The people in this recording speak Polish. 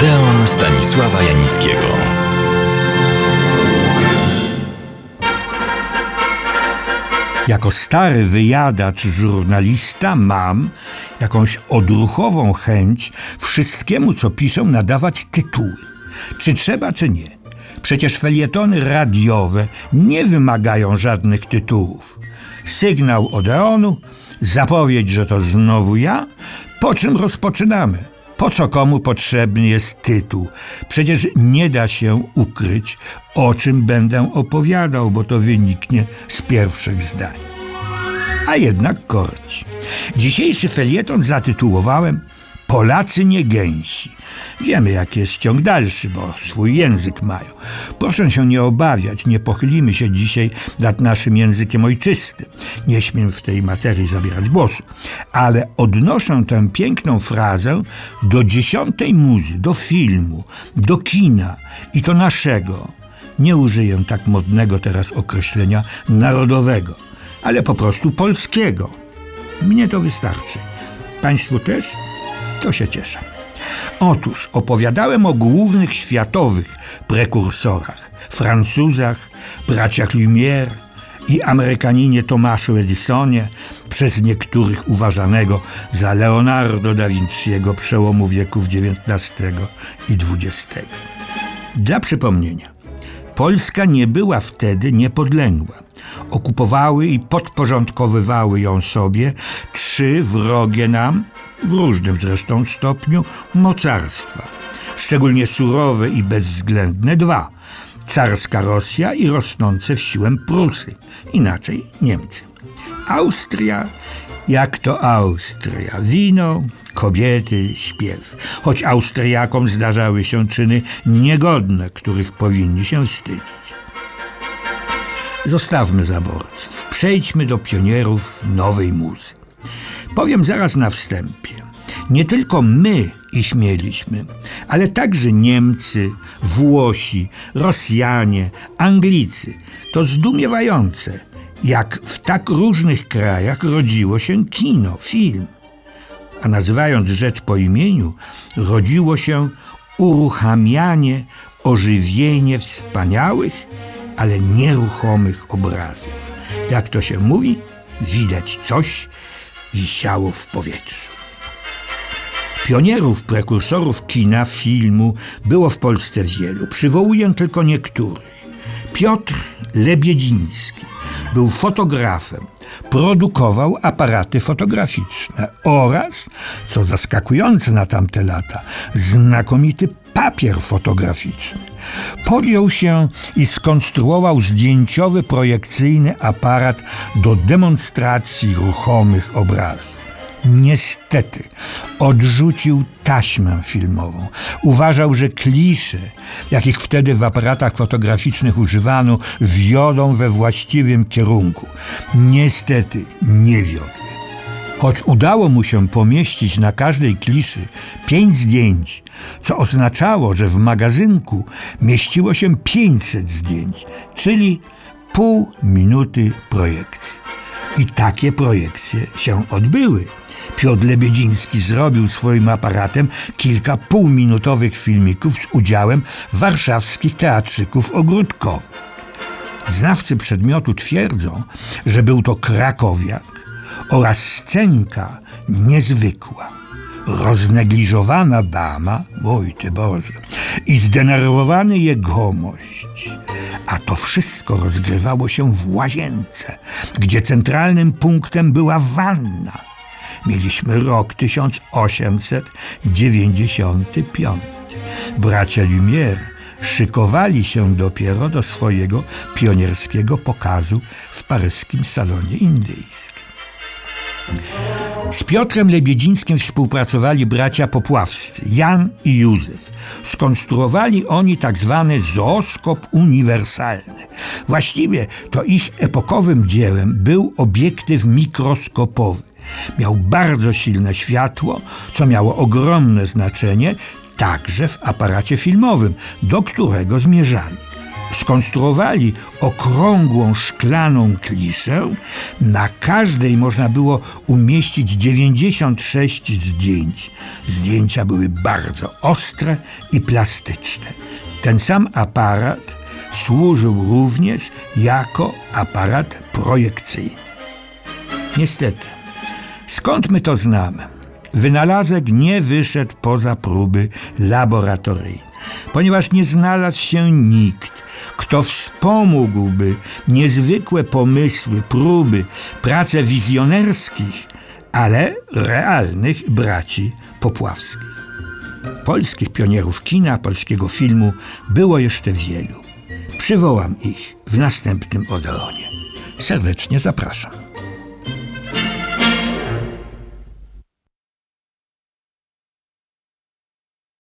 Odeon Stanisława Janickiego. Jako stary wyjadacz żurnalista mam jakąś odruchową chęć wszystkiemu, co piszą, nadawać tytuły. Czy trzeba, czy nie. Przecież felietony radiowe nie wymagają żadnych tytułów. Sygnał Odeonu, zapowiedź, że to znowu ja, po czym rozpoczynamy. Po co komu potrzebny jest tytuł? Przecież nie da się ukryć, o czym będę opowiadał, bo to wyniknie z pierwszych zdań. A jednak korci. Dzisiejszy felieton zatytułowałem Polacy nie gęsi. Wiemy, jaki jest ciąg dalszy, bo swój język mają. Proszę się nie obawiać, nie pochylimy się dzisiaj nad naszym językiem ojczystym. Nie śmiem w tej materii zabierać głosu. Ale odnoszę tę piękną frazę do dziesiątej muzy, do filmu, do kina i to naszego. Nie użyję tak modnego teraz określenia narodowego, ale po prostu polskiego. Mnie to wystarczy. Państwu też? To się cieszę. Otóż opowiadałem o głównych światowych prekursorach Francuzach, braciach Lumière i Amerykaninie Tomaszu Edisonie, przez niektórych uważanego za Leonardo da Vinciego przełomu wieków XIX i XX. Dla przypomnienia, Polska nie była wtedy niepodległa. Okupowały i podporządkowywały ją sobie trzy wrogie nam w różnym zresztą stopniu, mocarstwa. Szczególnie surowe i bezwzględne dwa. Carska Rosja i rosnące w siłę Prusy, inaczej Niemcy. Austria, jak to Austria. Wino, kobiety, śpiew. Choć Austriakom zdarzały się czyny niegodne, których powinni się wstydzić. Zostawmy zaborców. Przejdźmy do pionierów nowej muzy. Powiem zaraz na wstępie. Nie tylko my ich mieliśmy, ale także Niemcy, Włosi, Rosjanie, Anglicy. To zdumiewające, jak w tak różnych krajach rodziło się kino, film. A nazywając rzecz po imieniu, rodziło się uruchamianie, ożywienie wspaniałych, ale nieruchomych obrazów. Jak to się mówi, widać coś, wisiało w powietrzu. Pionierów, prekursorów kina, filmu było w Polsce wielu. Przywołuję tylko niektórych. Piotr Lebiedziński był fotografem, produkował aparaty fotograficzne oraz, co zaskakujące na tamte lata, znakomity papier fotograficzny. Podjął się i skonstruował zdjęciowy projekcyjny aparat do demonstracji ruchomych obrazów. Niestety odrzucił taśmę filmową. Uważał, że klisze, jakich wtedy w aparatach fotograficznych używano, wiodą we właściwym kierunku. Niestety nie wiodły. Choć udało mu się pomieścić na każdej kliszy pięć zdjęć, co oznaczało, że w magazynku mieściło się 500 zdjęć, czyli pół minuty projekcji. I takie projekcje się odbyły. Piotr Lebiedziński zrobił swoim aparatem kilka półminutowych filmików z udziałem warszawskich teatrzyków ogródkowych. Znawcy przedmiotu twierdzą, że był to krakowiak oraz scenka niezwykła. Roznegliżowana dama, oj ty Boże, i zdenerwowany jegomość. A to wszystko rozgrywało się w łazience, gdzie centralnym punktem była wanna. Mieliśmy rok 1895. Bracia Lumière szykowali się dopiero do swojego pionierskiego pokazu w paryskim salonie indyjskim. Z Piotrem Lebiedzińskim współpracowali bracia popławscy Jan i Józef. Skonstruowali oni tak zwany zooskop uniwersalny. Właściwie to ich epokowym dziełem był obiektyw mikroskopowy. Miał bardzo silne światło, co miało ogromne znaczenie także w aparacie filmowym, do którego zmierzali. Skonstruowali okrągłą szklaną kliszę. Na każdej można było umieścić 96 zdjęć. Zdjęcia były bardzo ostre i plastyczne. Ten sam aparat służył również jako aparat projekcyjny. Niestety, skąd my to znamy? Wynalazek nie wyszedł poza próby laboratoryjne, ponieważ nie znalazł się nikt, kto wspomógłby niezwykłe pomysły, próby, prace wizjonerskich, ale realnych braci Popławskich. Polskich pionierów kina, polskiego filmu było jeszcze wielu. Przywołam ich w następnym Odeonie. Serdecznie zapraszam.